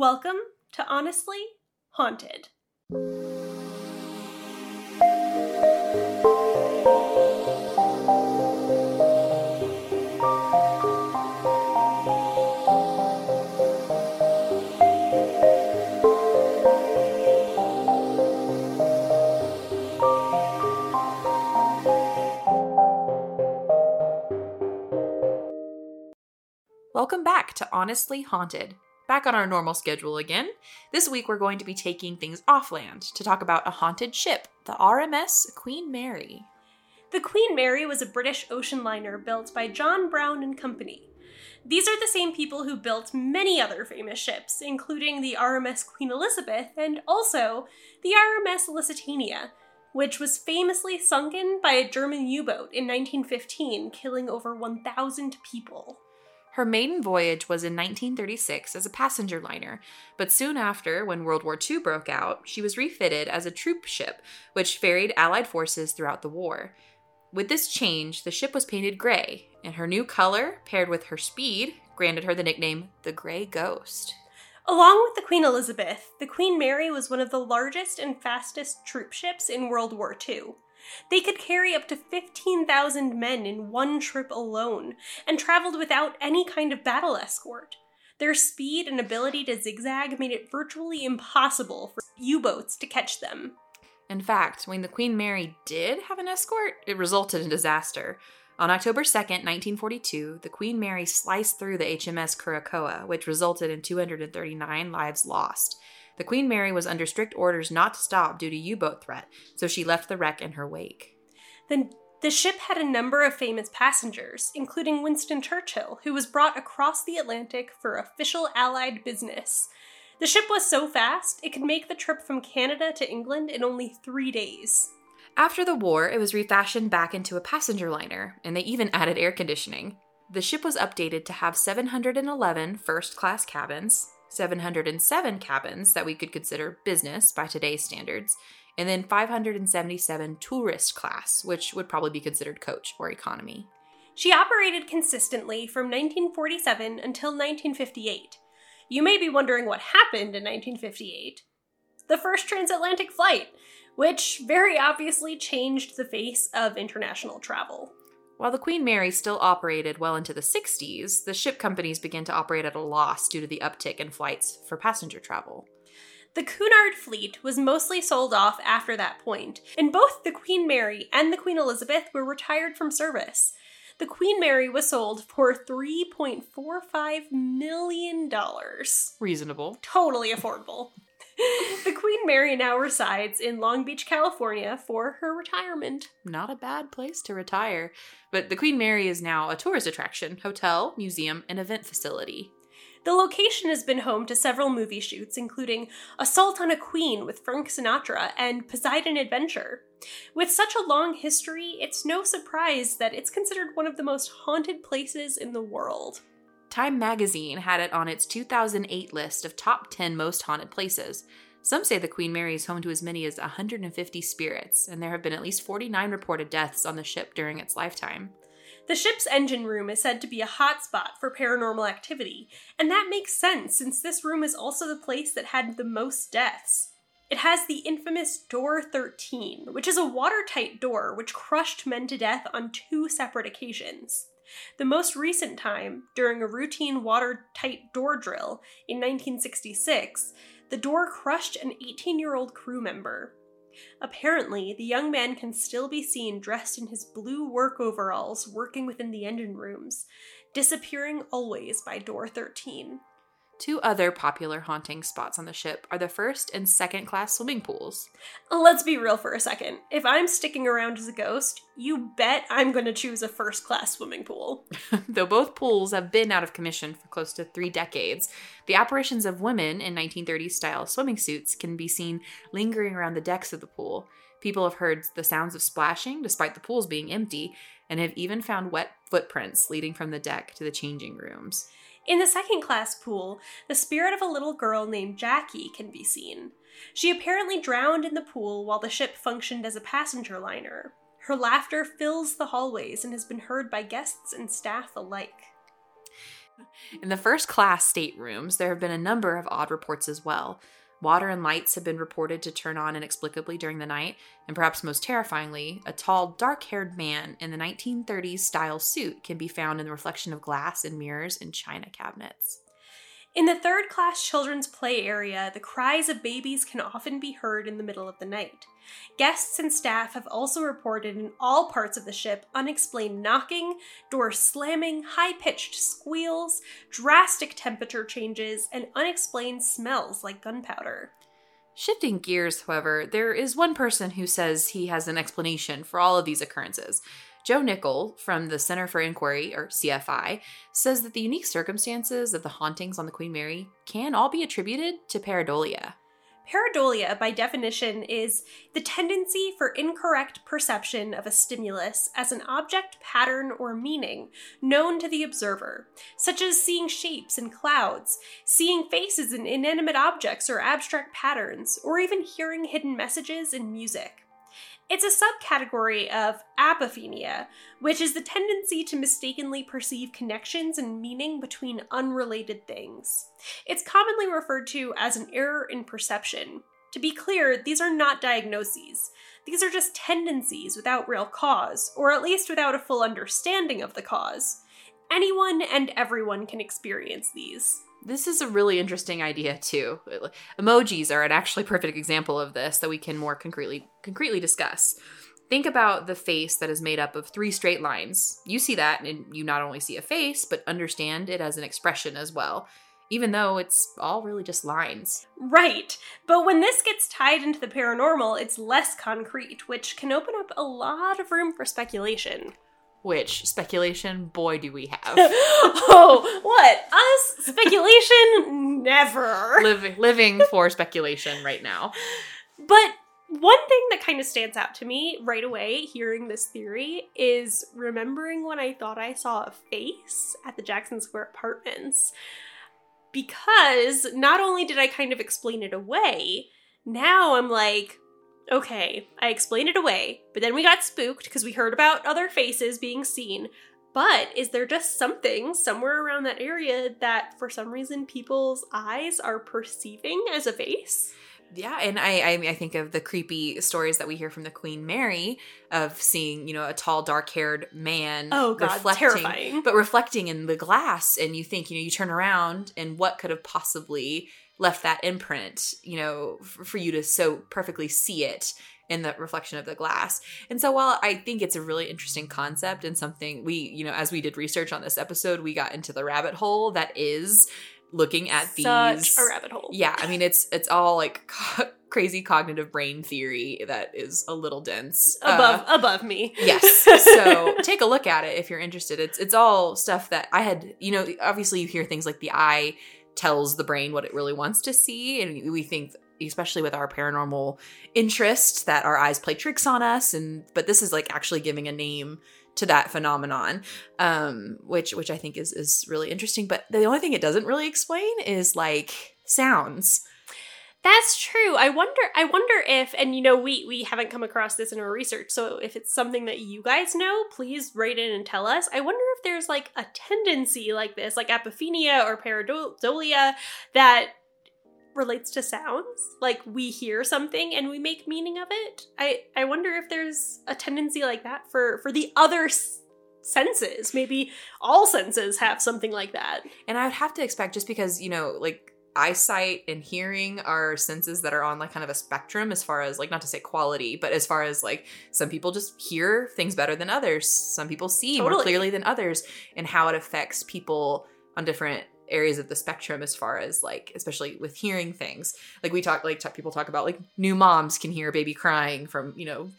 Welcome to Honestly Haunted. Welcome back to Honestly Haunted. Back on our normal schedule again. This week we're going to be taking things off land to talk about a haunted ship, the RMS Queen Mary. The Queen Mary was a British ocean liner built by John Brown and Company. These are the same people who built many other famous ships, including the RMS Queen Elizabeth and also the RMS Lusitania, which was famously sunken by a German U boat in 1915, killing over 1,000 people. Her maiden voyage was in 1936 as a passenger liner, but soon after, when World War II broke out, she was refitted as a troop ship, which ferried Allied forces throughout the war. With this change, the ship was painted gray, and her new color, paired with her speed, granted her the nickname the Grey Ghost. Along with the Queen Elizabeth, the Queen Mary was one of the largest and fastest troop ships in World War II. They could carry up to 15,000 men in one trip alone and traveled without any kind of battle escort. Their speed and ability to zigzag made it virtually impossible for U boats to catch them. In fact, when the Queen Mary did have an escort, it resulted in disaster. On October 2nd, 1942, the Queen Mary sliced through the HMS Curacoa, which resulted in 239 lives lost. The Queen Mary was under strict orders not to stop due to U boat threat, so she left the wreck in her wake. The, the ship had a number of famous passengers, including Winston Churchill, who was brought across the Atlantic for official Allied business. The ship was so fast, it could make the trip from Canada to England in only three days. After the war, it was refashioned back into a passenger liner, and they even added air conditioning. The ship was updated to have 711 first class cabins, 707 cabins that we could consider business by today's standards, and then 577 tourist class, which would probably be considered coach or economy. She operated consistently from 1947 until 1958. You may be wondering what happened in 1958. The first transatlantic flight, which very obviously changed the face of international travel. While the Queen Mary still operated well into the 60s, the ship companies began to operate at a loss due to the uptick in flights for passenger travel. The Cunard fleet was mostly sold off after that point, and both the Queen Mary and the Queen Elizabeth were retired from service. The Queen Mary was sold for $3.45 million. Reasonable. Totally affordable. the Queen Mary now resides in Long Beach, California for her retirement. Not a bad place to retire. But the Queen Mary is now a tourist attraction, hotel, museum, and event facility. The location has been home to several movie shoots, including Assault on a Queen with Frank Sinatra and Poseidon Adventure. With such a long history, it's no surprise that it's considered one of the most haunted places in the world. Time magazine had it on its 2008 list of top 10 most haunted places. Some say the Queen Mary is home to as many as 150 spirits, and there have been at least 49 reported deaths on the ship during its lifetime. The ship's engine room is said to be a hotspot for paranormal activity, and that makes sense since this room is also the place that had the most deaths. It has the infamous Door 13, which is a watertight door which crushed men to death on two separate occasions. The most recent time, during a routine watertight door drill in 1966, the door crushed an 18 year old crew member. Apparently, the young man can still be seen dressed in his blue work overalls working within the engine rooms, disappearing always by door 13. Two other popular haunting spots on the ship are the first and second class swimming pools. Let's be real for a second. If I'm sticking around as a ghost, you bet I'm going to choose a first class swimming pool. Though both pools have been out of commission for close to three decades, the apparitions of women in 1930s style swimming suits can be seen lingering around the decks of the pool. People have heard the sounds of splashing despite the pools being empty, and have even found wet footprints leading from the deck to the changing rooms. In the second class pool, the spirit of a little girl named Jackie can be seen. She apparently drowned in the pool while the ship functioned as a passenger liner. Her laughter fills the hallways and has been heard by guests and staff alike. In the first class staterooms, there have been a number of odd reports as well. Water and lights have been reported to turn on inexplicably during the night, and perhaps most terrifyingly, a tall, dark haired man in the 1930s style suit can be found in the reflection of glass and mirrors in china cabinets. In the third class children's play area, the cries of babies can often be heard in the middle of the night. Guests and staff have also reported in all parts of the ship unexplained knocking, door slamming, high pitched squeals, drastic temperature changes, and unexplained smells like gunpowder. Shifting gears, however, there is one person who says he has an explanation for all of these occurrences. Joe Nickell from the Center for Inquiry, or CFI, says that the unique circumstances of the hauntings on the Queen Mary can all be attributed to pareidolia. Pareidolia, by definition, is the tendency for incorrect perception of a stimulus as an object, pattern, or meaning known to the observer, such as seeing shapes in clouds, seeing faces in inanimate objects or abstract patterns, or even hearing hidden messages in music. It's a subcategory of apophenia, which is the tendency to mistakenly perceive connections and meaning between unrelated things. It's commonly referred to as an error in perception. To be clear, these are not diagnoses. These are just tendencies without real cause, or at least without a full understanding of the cause. Anyone and everyone can experience these. This is a really interesting idea too. Emojis are an actually perfect example of this that we can more concretely concretely discuss. Think about the face that is made up of three straight lines. You see that and you not only see a face, but understand it as an expression as well, even though it's all really just lines. Right. But when this gets tied into the paranormal, it's less concrete, which can open up a lot of room for speculation. Which speculation, boy, do we have. oh, what? Us? Speculation? Never. living, living for speculation right now. But one thing that kind of stands out to me right away hearing this theory is remembering when I thought I saw a face at the Jackson Square apartments. Because not only did I kind of explain it away, now I'm like, okay, I explained it away, but then we got spooked because we heard about other faces being seen. But is there just something somewhere around that area that for some reason people's eyes are perceiving as a face? Yeah, and I, I I think of the creepy stories that we hear from the Queen Mary of seeing you know a tall dark haired man. Oh god, reflecting, terrifying! But reflecting in the glass, and you think you know you turn around and what could have possibly left that imprint, you know, for you to so perfectly see it in the reflection of the glass. And so while I think it's a really interesting concept and something we, you know, as we did research on this episode, we got into the rabbit hole that is looking at Such these a rabbit hole. Yeah, I mean it's it's all like co- crazy cognitive brain theory that is a little dense. Above Uh, above me. yes. So take a look at it if you're interested. It's it's all stuff that I had, you know, obviously you hear things like the eye tells the brain what it really wants to see and we think especially with our paranormal interest that our eyes play tricks on us and but this is like actually giving a name to that phenomenon um which which i think is is really interesting. But the only thing it doesn't really explain is like sounds That's true. I wonder I wonder if and you know we we haven't come across this in our research. So if it's something that you guys know, please write in and tell us. I wonder if there's like a tendency like this, like apophenia or pareidolia that relates to sounds. Like we hear something and we make meaning of it. I I wonder if there's a tendency like that for for the other s- senses. Maybe all senses have something like that. And I would have to expect just because, you know, like eyesight and hearing are senses that are on like kind of a spectrum as far as like not to say quality, but as far as like some people just hear things better than others. Some people see more clearly than others and how it affects people on different areas of the spectrum as far as like especially with hearing things. Like we talk like talk, people talk about like new moms can hear a baby crying from, you know,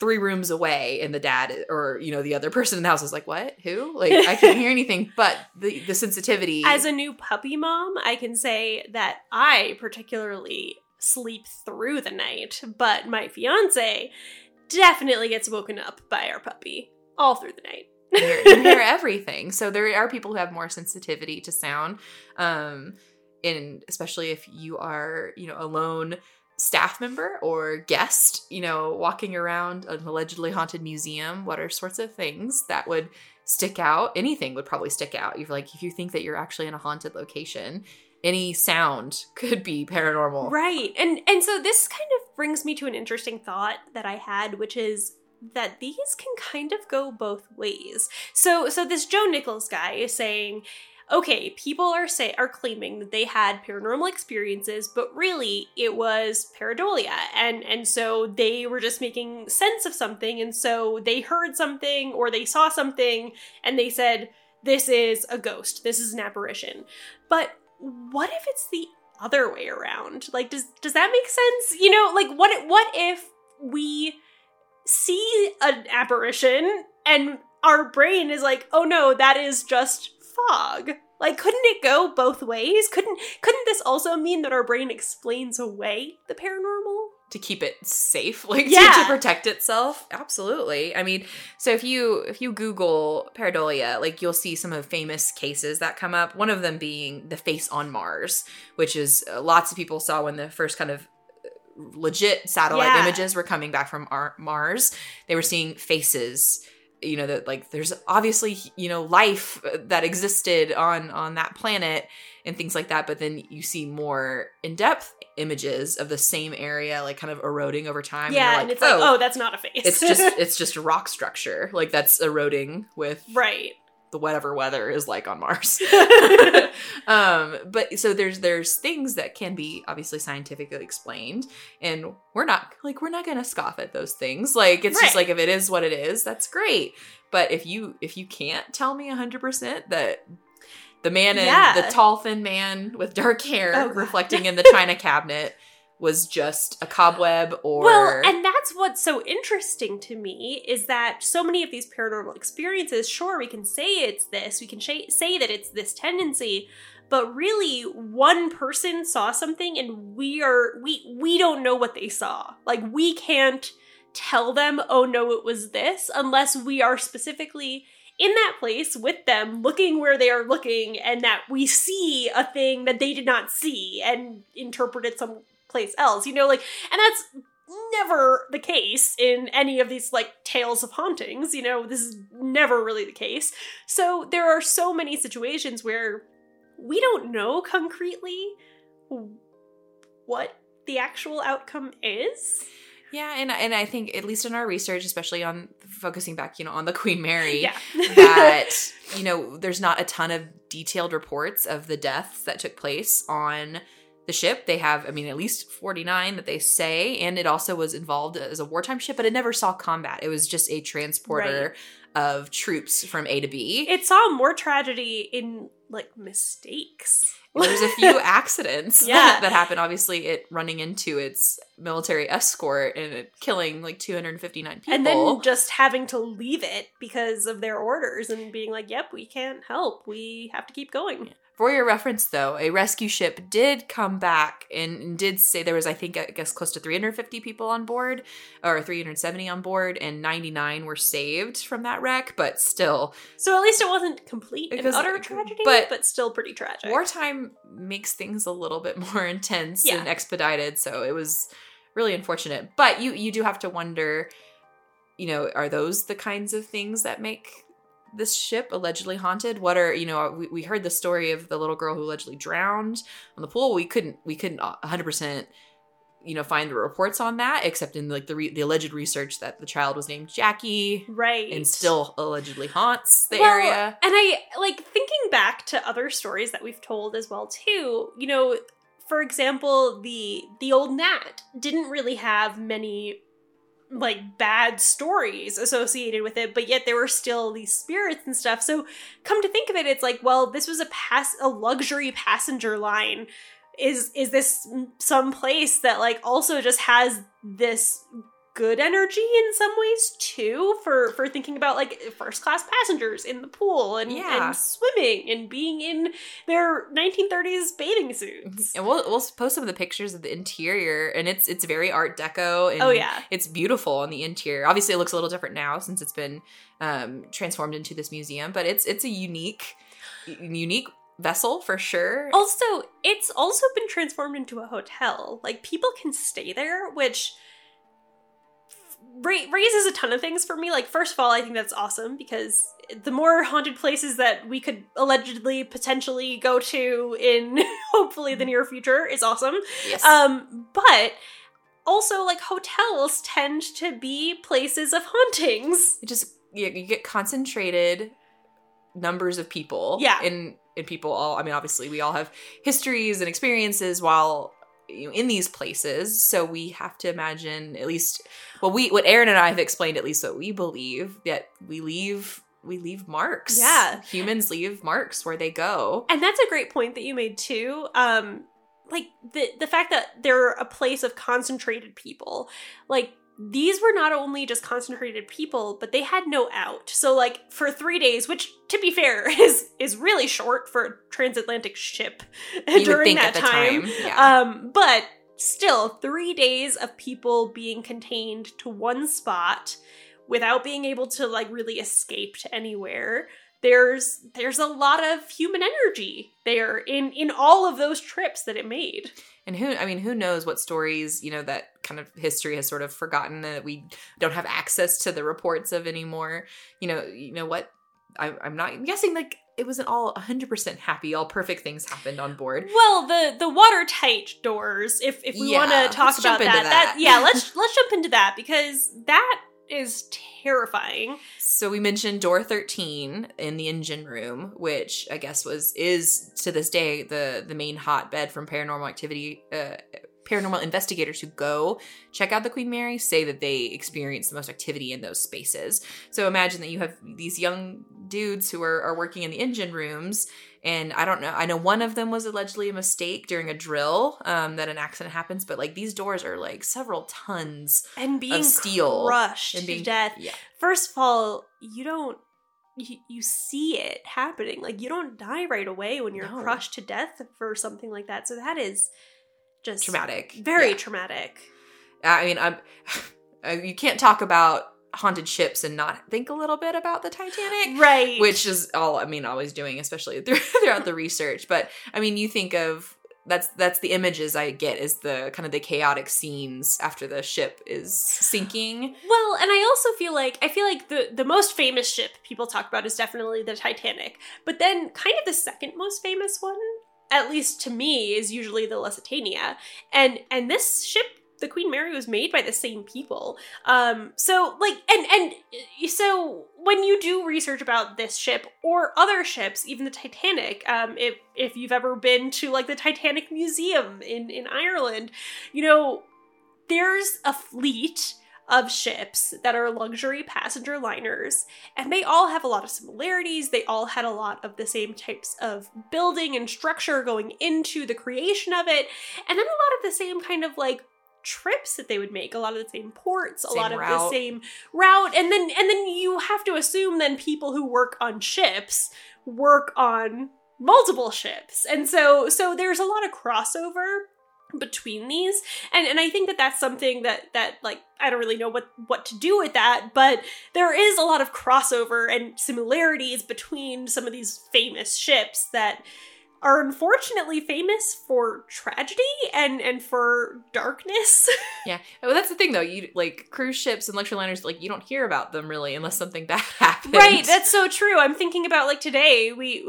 three rooms away and the dad or you know the other person in the house is like what who like i can't hear anything but the the sensitivity As a new puppy mom, I can say that I particularly sleep through the night, but my fiance definitely gets woken up by our puppy all through the night. you hear, you hear everything. So there are people who have more sensitivity to sound, um, and especially if you are, you know, alone staff member or guest, you know, walking around an allegedly haunted museum, what are sorts of things that would stick out? Anything would probably stick out. You're like, if you think that you're actually in a haunted location, any sound could be paranormal. Right. And and so this kind of brings me to an interesting thought that I had, which is that these can kind of go both ways. So so this Joe Nickell guy is saying okay, people are say are claiming that they had paranormal experiences, but really it was pareidolia, and and so they were just making sense of something, and so they heard something or they saw something, and they said this is a ghost, this is an apparition. But what if it's the other way around? Like, does does that make sense? You know, like what what if we see an apparition and our brain is like, oh no, that is just fog. Like, couldn't it go both ways? Couldn't couldn't this also mean that our brain explains away the paranormal? to keep it safe like to- Yeah. to, protect itself absolutely i mean so if you if you google pareidolia like you'll see some of the famous cases that come up one of them being the face on mars which is uh, lots of people saw when the first kind of uh, legit satellite Yeah. images were coming back from Ar- mars they were seeing faces you know that like there's obviously you know life that existed on on that planet and things like that but then you see more in-depth images of the same area like kind of eroding over time yeah, you're and it's like, oh, oh, that's not a face. it's just it's just a rock structure like that's eroding with right. The whatever weather is like on mars. Um but so there's there's things that can be obviously scientifically explained and we're not like we're not gonna scoff at those things. Like it's just like if it is what it is that's great. But if you if you can't tell me 100% that the man in Yeah. the tall thin man with dark hair Oh, reflecting in the china cabinet was just a cobweb or Well, and that's what's so interesting to me is that so many of these paranormal experiences, sure, we can say it's this, we can sh- say that it's this tendency, but really one person saw something and we are we we don't know what they saw. Like we can't tell them, "Oh no, it was this," unless we are specifically in that place with them looking where they are looking and that we see a thing that they did not see and interpret it someplace else. You know, like and that's never the case in any of these like tales of hauntings you know this is never really the case so there are so many situations where we don't know concretely what the actual outcome is yeah and and i think at least in our research especially on focusing back you know on the queen mary yeah that you know there's not a ton of detailed reports of the deaths that took place on the ship. They have i mean at least 49 that they say and it also was involved as a wartime ship but it never saw combat. It was just a transporter of troops from a to b. It saw more tragedy in like mistakes. There's a few accidents Yeah. that, that happened. Obviously it running into its military escort and it killing like 259 people and then just having to leave it because of their orders and being like yep we can't help. We have to keep going For your reference, though, a rescue ship did come back and, did say there was, I think, I guess, close to 350 people on board, or 370 on board, and 99 were saved from that wreck. But still, So at least it wasn't complete and Because- utter tragedy, but- but, still pretty tragic. wartime makes things a little bit more intense Yeah. and expedited. So it was really unfortunate. But you you do have to wonder, you know, are those the kinds of things that make this ship allegedly haunted? What are you know? Uh, we, we heard the story of the little girl who allegedly drowned on the pool. We couldn't we couldn't hundred percent you know find the reports on that except in like the re- the alleged research that the child was named Jackie right. and still allegedly haunts the Well, area. And I like thinking back to other stories that we've told as well too. You know, for example, the the old Nat didn't really have many like bad stories associated with it, but yet there were still these spirits and stuff. So come to think of it, it's like, well, this was a pass a luxury passenger line. Is is this some place that like also just has this good energy in some ways too for for thinking about like first class passengers in the pool and, Yeah. and swimming and being in their 1930s bathing suits. And we'll we'll post some of the pictures of the interior, and it's it's very Art Deco, and Oh yeah. it's beautiful on the interior. Obviously, it looks a little different now since it's been um, transformed into this museum, but it's it's a unique unique vessel for sure. Also, it's also been transformed into a hotel. Like people can stay there, which ra- raises a ton of things for me. Like first of all, I think that's awesome because the more haunted places that we could allegedly potentially go to in hopefully the near future is awesome. yes. Um, but also like hotels tend to be places of hauntings. it just you, you get concentrated numbers of people Yeah. in in people all i mean obviously we all have histories and experiences while you know, in these places so we have to imagine at least well we what aaron and i have explained at least what we believe that we leave we leave marks Yeah. humans leave marks where they go And that's a great point that you made too. Um like the the fact that they're a place of concentrated people. Like these were not only just concentrated people, but they had no out. So like for 3 days, which to be fair is is really short for a transatlantic ship during that at the time. time, yeah Um but still 3 days of people being contained to one spot without being able to like really escape to anywhere there's there's a lot of human energy there in in all of those trips that it made And who, I mean, who knows what stories, you know, that kind of history has sort of forgotten that we don't have access to the reports of anymore. You know, you know what? I, I'm not I'm guessing like it wasn't all 100% happy, all perfect things happened on board. well the the watertight doors if if we Yeah, want to talk about that, that that. yeah let's let's jump into that because that is terrifying So we mentioned door 13 in the engine room, which I guess was is to this day the the main hotbed from paranormal activity uh paranormal investigators who go check out the Queen Mary say that they experience the most activity in those spaces. So imagine that you have these young dudes who are, are working in the engine rooms and I don't know. I know one of them was allegedly a mistake during a drill, um, that an accident happens, but like these doors are like several tons and being steel crushed and being to death Yeah. first of all you don't you, you see it happening like you don't die right away when you're No. crushed to death for something like that so that is just Traumatic. very Yeah. traumatic I mean, I'm uh, you can't talk about haunted ships and not think a little bit about the Titanic, right which is all I mean, always doing, especially through, throughout the research. But I mean, you think of that's that's the images I get is the kind of the chaotic scenes after the ship is sinking. Well, and I also feel like I feel like the the most famous ship people talk about is definitely the Titanic. But then kind of the second most famous one, at least to me, is usually the Lusitania. And and this ship the Queen Mary was made by the same people. Um so like and and uh, so when you do research about this ship or other ships, even the Titanic, um if if you've ever been to like the Titanic Museum in in Ireland, you know, there's a fleet of ships that are luxury passenger liners, and they all have a lot of similarities. They all had a lot of the same types of building and structure going into the creation of it, and then a lot of the same kind of like trips that they would make a lot of the same ports a Same lot of the same route and then and then you have to assume then people who work on ships work on multiple ships. And so so there's a lot of crossover between these and and I think that that's something that that like I don't really know what what to do with that but there is a lot of crossover and similarities between some of these famous ships that are unfortunately famous for tragedy and and for darkness Yeah, well, that's the thing though. You like cruise ships and luxury liners, like you don't hear about them really unless something bad happens. right that's so true i'm thinking about like today we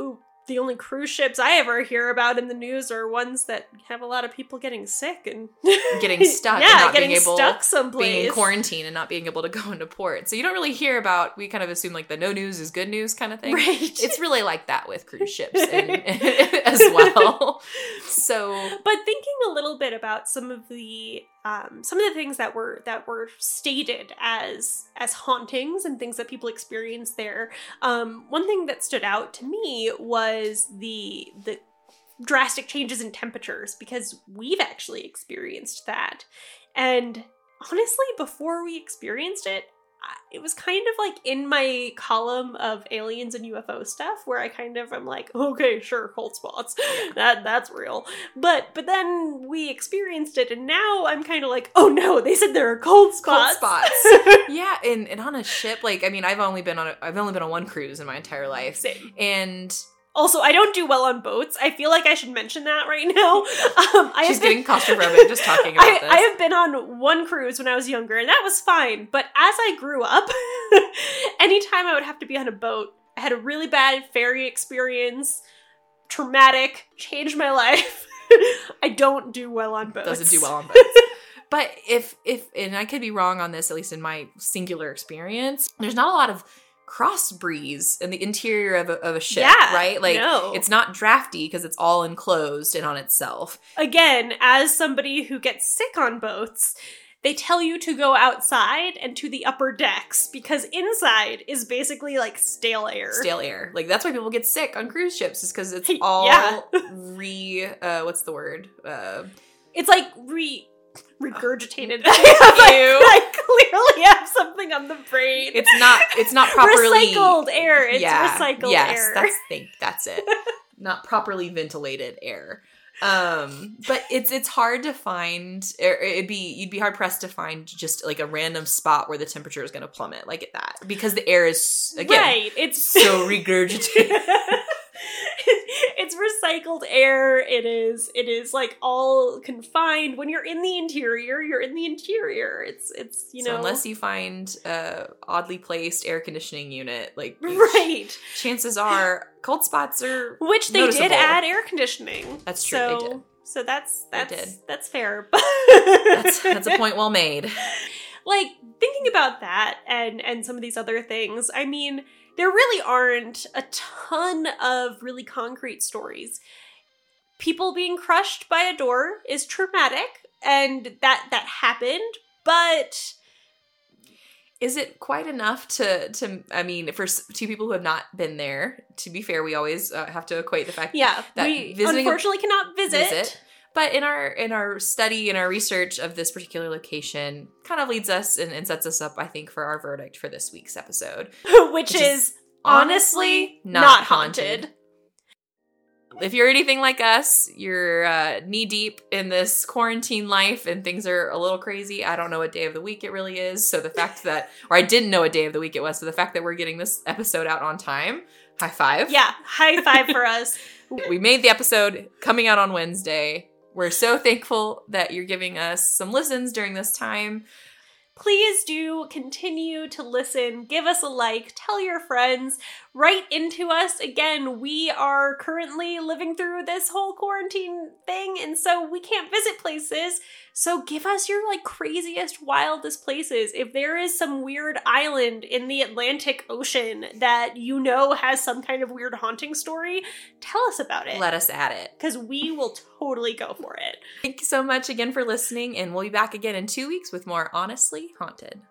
the only cruise ships i ever hear about in the news are ones that have a lot of people getting sick and Getting stuck yeah and not getting being able stuck someplace being in quarantine and not being able to go into port. So you don't really hear about. We kind of assume like the no news is good news kind of thing. right It's really like that with cruise ships and, as well. So but thinking a little bit about some of the um, some of the things that were that were stated as as hauntings and things that people experienced there. Um, one thing that stood out to me was the the drastic changes in temperatures because we've actually experienced that. And honestly before we experienced it it was kind of like in my column of aliens and UFO stuff where I kind of am like, okay, sure, cold spots. That that's real. But but then we experienced it and now I'm kind of like, oh no, they said there are cold spots. cold spots. yeah, and, and on a ship, like I mean, I've only been on a, I've only been on one cruise in my entire life, Same. and Also, I don't do well on boats. I feel like I should mention that right now. Um, I She's been- getting claustrophobic just talking about I, this. I have been on one cruise when I was younger, and that was fine. But as I grew up, anytime I would have to be on a boat, I had a really bad ferry experience, traumatic, changed my life. I don't do well on boats. doesn't do well on boats. but if if and I could be wrong on this, at least in my singular experience, there's not a lot of cross breeze in the interior of a, of a ship, Yeah, right? Like no. it's not drafty because it's all enclosed and on itself. Again, as somebody who gets sick on boats, they tell you to go outside and to the upper decks because inside is basically like stale air. Stale air. Like that's why people get sick on cruise ships, is because it's Yeah. all re uh what's the word? Uh It's like re regurgitated. I, you. I clearly have something on the brain. it's not it's not properly recycled air. It's Yeah, recycled yes, air. that's think that's it. Not properly ventilated air. Um, but it's it's hard to find. Or it'd be you'd be hard pressed to find just like a random spot where the temperature is going to plummet like that because the air is again right. It's so regurgitated. Recycled air. It is. It is like all confined. When you're in the interior, you're in the interior. It's. It's. You so know. unless you find a oddly placed air conditioning unit, like right. chances are cold spots are Which they noticeable. did add air conditioning. That's true, So, they did. So that's that's that's fair. that's that's a point well made. like thinking about that and and some of these other things i mean there really aren't a ton of really concrete stories people being crushed by a door is traumatic and that that happened but Is it quite enough to to? I mean, for two people who have not been there, to be fair, we always uh, have to equate the fact yeah That we visiting a- unfortunately cannot visit, visit. But in our in our study and our research of this particular location, kind of leads us and, and sets us up, I think, for our verdict for this week's episode. which, Which is, honestly not not, haunted. haunted. If you're anything like us, you're uh, knee deep in this quarantine life and things are a little crazy. I don't know what day of the week it really is. So the fact that, or I didn't know what day of the week it was. So the fact that we're getting this episode out on time, high five. Yeah, high five for us. we made the episode coming out on Wednesday. We're so thankful that you're giving us some listens during this time. please do continue to listen. Give us a like, tell your friends, write into us. Again, we are currently living through this whole quarantine thing, and so we can't visit places. So give us your like craziest, wildest places. If there is some weird island in the Atlantic Ocean that you know has some kind of weird haunting story, tell us about it. Let us at it. Because we will totally go for it. Thank you so much again for listening, and we'll be back again in two weeks with more Honestly Haunted.